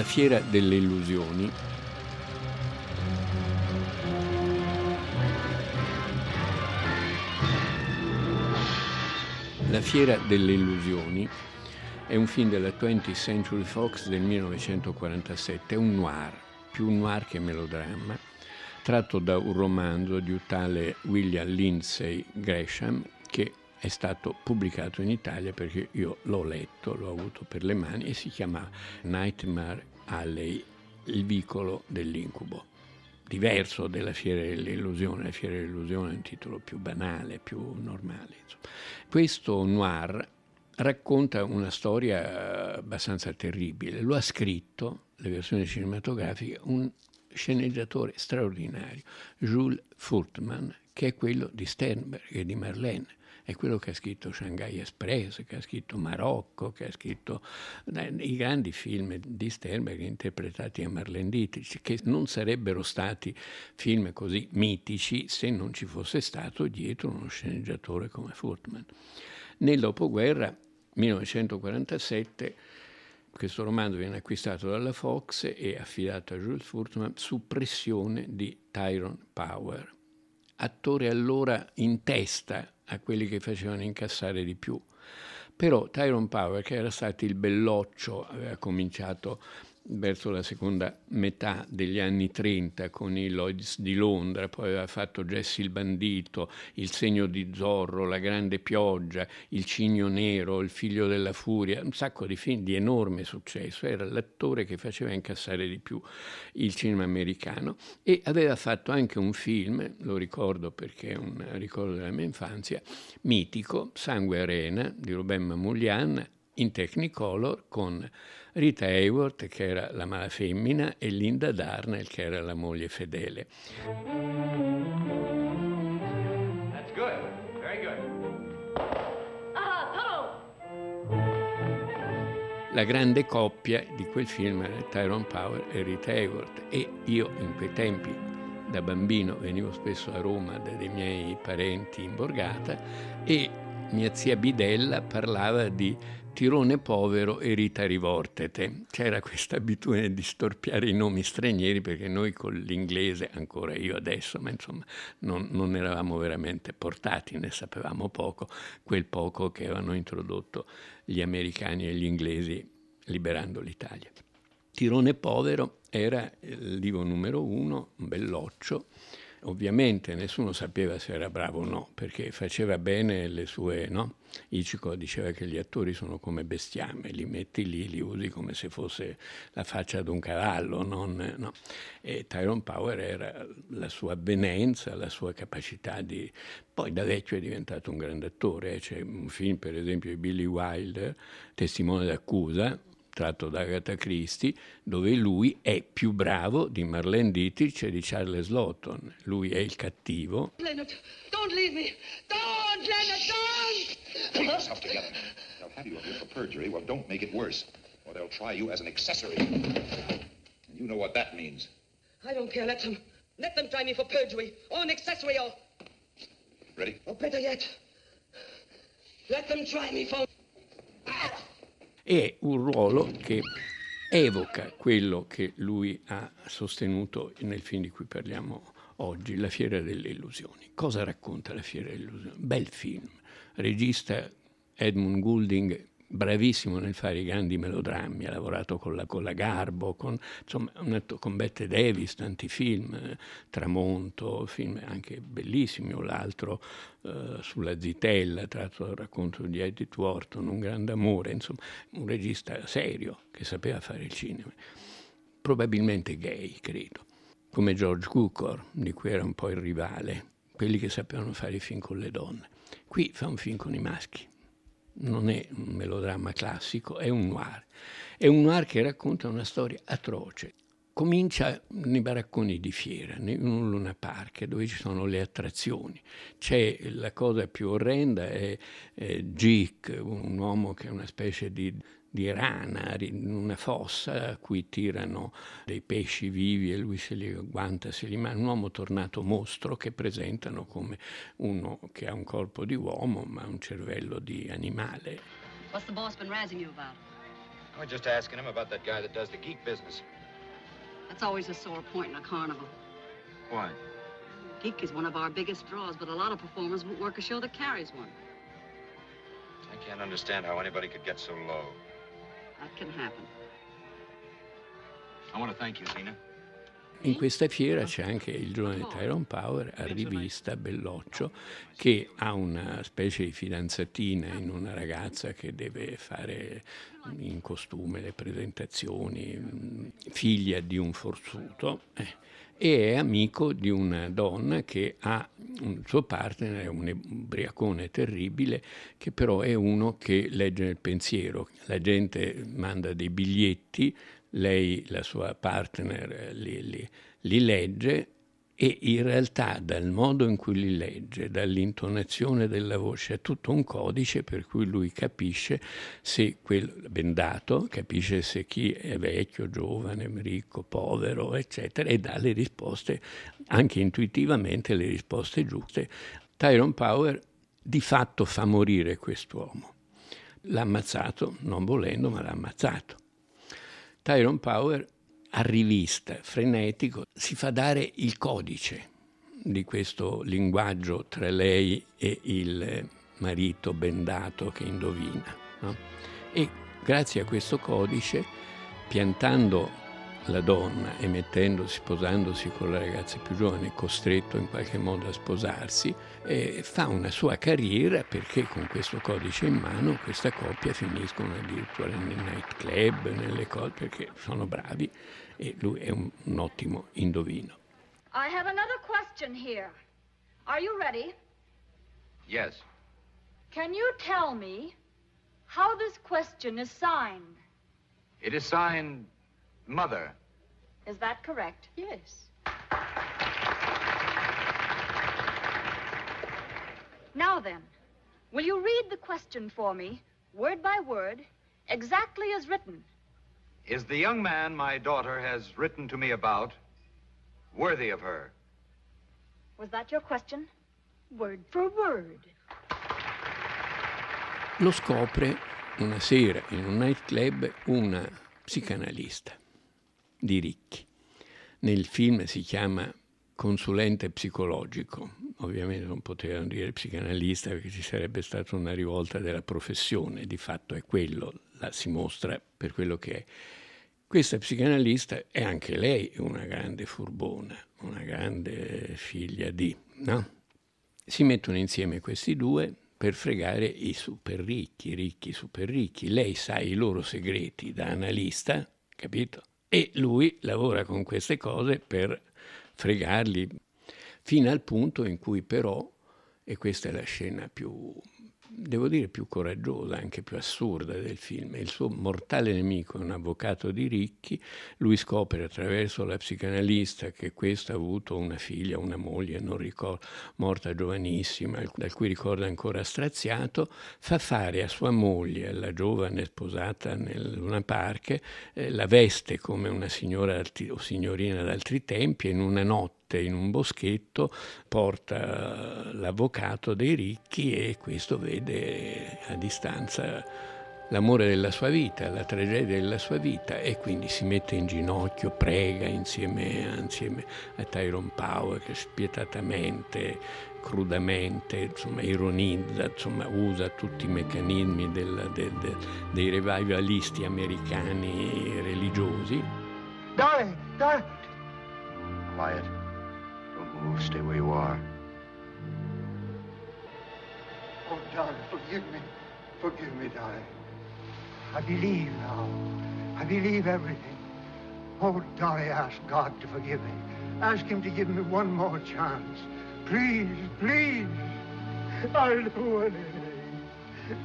La fiera delle illusioni. La fiera delle illusioni è un film della 20th Century Fox del 1947, è un noir, più noir che melodramma, tratto da un romanzo di un tale William Lindsay Gresham che è stato pubblicato in Italia perché io l'ho letto, l'ho avuto per le mani e si chiama Nightmare Alley, il vicolo dell'incubo. Diverso della Fiera dell'illusione, la Fiera dell'illusione è un titolo più banale, più normale. Insomma. Questo noir racconta una storia abbastanza terribile. Lo ha scritto, le versioni cinematografiche, un sceneggiatore straordinario, Jules Furtman, che è quello di Sternberg e di Marlene è quello che ha scritto Shanghai Express, che ha scritto Marocco, che ha scritto eh, i grandi film di Sternberg interpretati a Marlene Dietrich, che non sarebbero stati film così mitici se non ci fosse stato dietro uno sceneggiatore come Furtman. Nel dopoguerra, 1947, questo romanzo viene acquistato dalla Fox e affidato a Jules Furtman su pressione di Tyrone Power, attore allora in testa a quelli che facevano incassare di più. Però Tyrone Power, che era stato il belloccio, aveva cominciato verso la seconda metà degli anni 30 con i Lloyds di Londra, poi aveva fatto Jesse il bandito, Il segno di Zorro, La grande pioggia, Il cigno nero, Il figlio della furia, un sacco di film di enorme successo, era l'attore che faceva incassare di più il cinema americano. E aveva fatto anche un film, lo ricordo perché è un ricordo della mia infanzia, mitico, Sangue Arena di Ruben Mamoulian in Technicolor con Rita Hayworth che era la mala femmina e Linda Darnell che era la moglie fedele. That's good. Very good. Ah, la grande coppia di quel film era Tyrone Power e Rita Hayworth e io in quei tempi da bambino venivo spesso a Roma da dei miei parenti in borgata e mia zia Bidella parlava di Tirone povero e Rita rivortete. C'era questa abitudine di storpiare i nomi stranieri perché noi con l'inglese, ancora io adesso, ma insomma non, non eravamo veramente portati, ne sapevamo poco, quel poco che avevano introdotto gli americani e gli inglesi liberando l'Italia. Tirone povero era il divo numero uno, un belloccio, Ovviamente nessuno sapeva se era bravo o no, perché faceva bene le sue, no? Ichico diceva che gli attori sono come bestiame, li metti lì, li usi come se fosse la faccia di un cavallo, non, no? E Tyrone Power era la sua avvenenza, la sua capacità di... Poi da vecchio è diventato un grande attore, c'è un film per esempio di Billy Wilder, Testimone d'accusa, tratto da Agatha Christie, dove lui è più bravo di Marlene Dietrich e di Charles Lawton. Lui è il cattivo. Leonard, don't leave me! Don't, Leonard, don't! Pull yourself together. They'll have you up here for perjury. Well, don't make it worse, or they'll try you as an accessory. And you know what that means. I don't care. Let them. Let them try me for perjury, or an accessory, or... Ready? Or better yet, let them try me for... È un ruolo che evoca quello che lui ha sostenuto nel film di cui parliamo oggi, La Fiera delle Illusioni. Cosa racconta La Fiera delle Illusioni? Bel film, regista Edmund Goulding bravissimo nel fare i grandi melodrammi, ha lavorato con la, con la Garbo, con, insomma, con Bette Davis, tanti film, eh, Tramonto, film anche bellissimi, o l'altro eh, sulla Zitella, tratto dal racconto di Edith Wharton, Un grande amore, insomma, un regista serio che sapeva fare il cinema, probabilmente gay, credo, come George Cukor, di cui era un po' il rivale, quelli che sapevano fare i film con le donne. Qui fa un film con i maschi non è un melodramma classico, è un noir. È un noir che racconta una storia atroce. Comincia nei baracconi di fiera, in un Luna Park, dove ci sono le attrazioni. C'è la cosa più orrenda, è, è Geek, un uomo che è una specie di di rana in una fossa a cui tirano dei pesci vivi e lui se li agguanta, se li mangia, un uomo tornato mostro che presentano come uno che ha un corpo di uomo ma un cervello di animale. What's the boss been razzing you about? We're just asking him about that guy that does the geek business. That's always a sore point in a carnival. Why? Geek is one of our biggest draws, but a lot of performers won't work a show that carries one. I can't understand how anybody could get so low. That can happen. I want to thank you, Zena. In questa fiera c'è anche il giovane Tyrone Power a rivista Belloccio che ha una specie di fidanzatina in una ragazza che deve fare in costume le presentazioni, figlia di un forzuto. Eh e è amico di una donna che ha un suo partner, è un ubriacone terribile, che però è uno che legge nel pensiero. La gente manda dei biglietti, lei, la sua partner, li, li, li legge e in realtà dal modo in cui li legge, dall'intonazione della voce, è tutto un codice per cui lui capisce se quel bendato, capisce se chi è vecchio, giovane, ricco, povero, eccetera, e dà le risposte, anche intuitivamente le risposte giuste. Tyrone Power di fatto fa morire quest'uomo. L'ha ammazzato, non volendo, ma l'ha ammazzato. Tyrone Power a rivista, frenetico, si fa dare il codice di questo linguaggio tra lei e il marito bendato che indovina. No? E grazie a questo codice, piantando la donna e mettendosi, sposandosi con la ragazza più giovane, costretto in qualche modo a sposarsi, eh, fa una sua carriera perché con questo codice in mano questa coppia finiscono addirittura nei nightclub, nelle cose, perché sono bravi e lui è un, un ottimo indovino. I have another question here. Are you ready? Yes. Can you tell me how this question is signed? It is signed Mother. Is that correct? Yes. Now then, will you read the question for me, word by word, exactly as written? Is the young man my daughter has written to me about worthy of her? Was that your question? Word for word. Lo scopre una sera in un nightclub una psicanalista di Ricchi. Nel film si chiama consulente psicologico, ovviamente non potevano dire psicanalista perché ci sarebbe stata una rivolta della professione, di fatto è quello, la si mostra per quello che è. Questa psicanalista è anche lei una grande furbona, una grande figlia di, no? Si mettono insieme questi due per fregare i super ricchi, ricchi super ricchi. Lei sa i loro segreti da analista, capito? E lui lavora con queste cose per fregarli, fino al punto in cui però, e questa è la scena più devo dire, più coraggiosa, anche più assurda del film. Il suo mortale nemico è un avvocato di ricchi, lui scopre attraverso la psicanalista che questo ha avuto una figlia, una moglie, non ricordo, morta giovanissima, dal cui ricordo ancora straziato, fa fare a sua moglie, alla giovane sposata nel Luna Park, eh, la veste come una signora o signorina d'altri tempi e in una notte in un boschetto, porta l'avvocato dei ricchi e questo vede a distanza l'amore della sua vita, la tragedia della sua vita e quindi si mette in ginocchio, prega insieme, insieme a Tyrone Power che spietatamente, crudamente, insomma, ironizza, insomma, usa tutti i meccanismi del, del, del, dei revivalisti americani religiosi. Darling, darling. Quiet move. Stay where you are. Oh, darling, forgive me. Forgive me, darling. I believe now. I believe everything. Oh, Dolly, ask God to forgive me. Ask him to give me one more chance. Please, please. I'll do anything.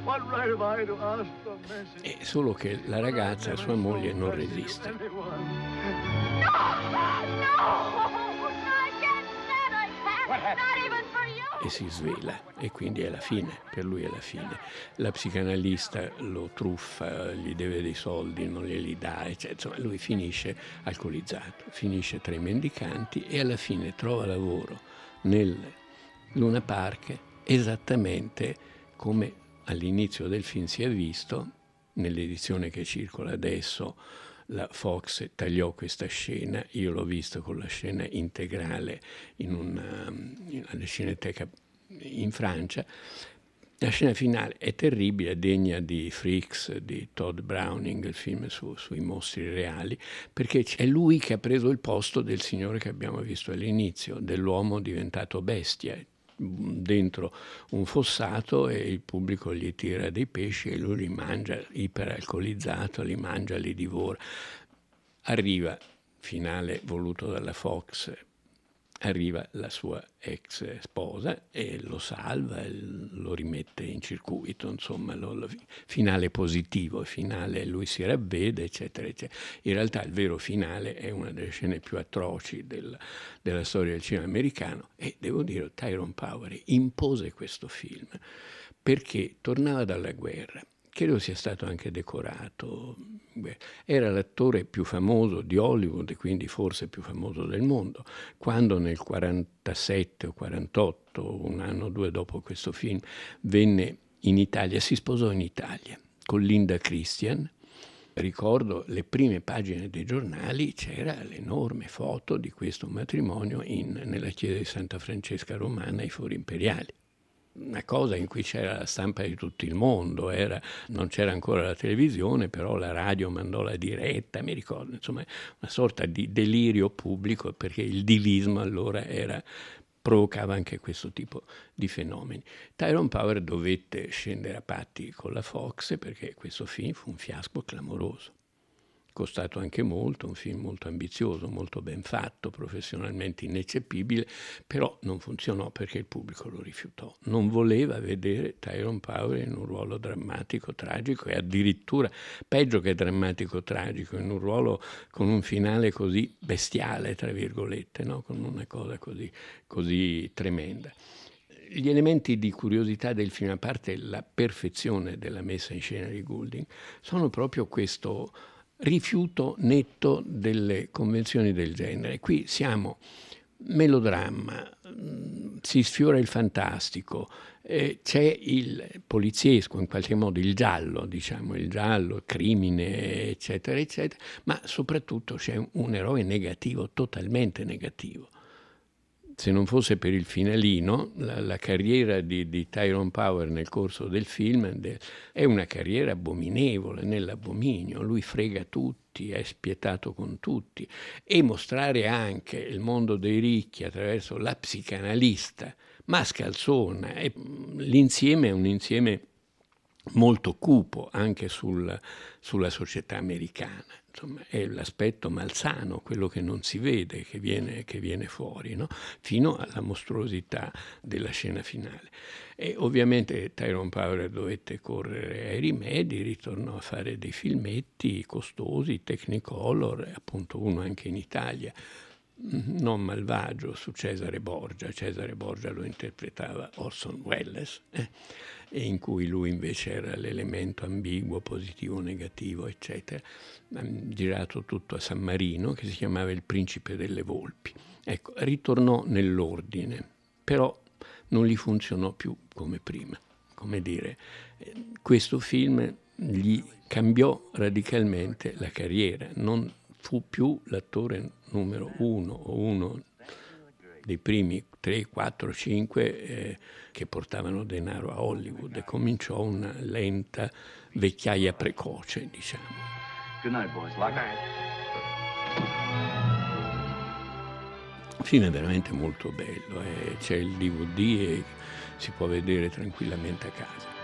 What right have I to ask for mercy? È solo che la ragazza, sua moglie, non resiste. No! No! E si svela e quindi è la fine, per lui è la fine. La psicanalista lo truffa, gli deve dei soldi, non glieli dà, eccetera. Insomma, lui finisce alcolizzato, finisce tra i mendicanti e alla fine trova lavoro nel Luna Park esattamente come all'inizio del film si è visto nell'edizione che circola adesso la Fox tagliò questa scena, io l'ho vista con la scena integrale in una, in una cineteca in Francia. La scena finale è terribile, è degna di Freaks, di Todd Browning, il film su, sui mostri reali, perché è lui che ha preso il posto del signore che abbiamo visto all'inizio, dell'uomo diventato bestia, dentro un fossato e il pubblico gli tira dei pesci e lui li mangia iperalcolizzato, li mangia, li divora. Arriva, finale voluto dalla Fox, arriva la sua ex sposa e lo salva, lo rimette in circuito, insomma, lo, lo, finale positivo, finale lui si ravvede, eccetera, eccetera. In realtà il vero finale è una delle scene più atroci del, della storia del cinema americano e devo dire Tyrone Power impose questo film perché tornava dalla guerra credo sia stato anche decorato. Era l'attore più famoso di Hollywood e quindi forse più famoso del mondo. Quando nel 47 o 48, un anno o due dopo questo film, venne in Italia, si sposò in Italia con Linda Christian. Ricordo le prime pagine dei giornali, c'era l'enorme foto di questo matrimonio in, nella chiesa di Santa Francesca Romana ai Fori Imperiali una cosa in cui c'era la stampa di tutto il mondo, era, non c'era ancora la televisione, però la radio mandò la diretta, mi ricordo, insomma, una sorta di delirio pubblico perché il divismo allora era, provocava anche questo tipo di fenomeni. Tyrone Power dovette scendere a patti con la Fox perché questo film fu un fiasco clamoroso costato anche molto, un film molto ambizioso, molto ben fatto, professionalmente ineccepibile, però non funzionò perché il pubblico lo rifiutò. Non voleva vedere Tyrone Power in un ruolo drammatico, tragico e addirittura peggio che drammatico, tragico, in un ruolo con un finale così bestiale, tra virgolette, no? con una cosa così, così tremenda gli elementi di curiosità del film, a parte la perfezione della messa in scena di Goulding, sono proprio questo rifiuto netto delle convenzioni del genere. Qui siamo melodramma, mm, si sfiora il fantastico, eh, c'è il poliziesco, in qualche modo il giallo, diciamo, il giallo, crimine, eccetera, eccetera, ma soprattutto c'è un, un eroe negativo, totalmente negativo se non fosse per il finalino, la, la carriera di, di, Tyrone Power nel corso del film è una carriera abominevole, nell'abominio, lui frega tutti, è spietato con tutti e mostrare anche il mondo dei ricchi attraverso la psicanalista mascalzona, e, l'insieme è un insieme molto cupo anche sul, sulla società americana. Insomma, è l'aspetto malsano, quello che non si vede, che viene, che viene fuori, no? fino alla mostruosità della scena finale. E ovviamente Tyrone Power dovette correre ai rimedi, ritornò a fare dei filmetti costosi, Technicolor, appunto uno anche in Italia, non malvagio su Cesare Borgia, Cesare Borgia lo interpretava Orson Welles, eh? e in cui lui invece era l'elemento ambiguo, positivo, negativo, eccetera. Girato tutto a San Marino, che si chiamava Il Principe delle Volpi. Ecco, ritornò nell'ordine, però non gli funzionò più come prima. Come dire, eh, questo film gli cambiò radicalmente la carriera, non fu più l'attore numero uno o uno dei primi 3, 4, 5 eh, che portavano denaro a Hollywood e cominciò una lenta vecchiaia precoce, diciamo. Il film è veramente molto bello, eh. c'è il DVD e si può vedere tranquillamente a casa.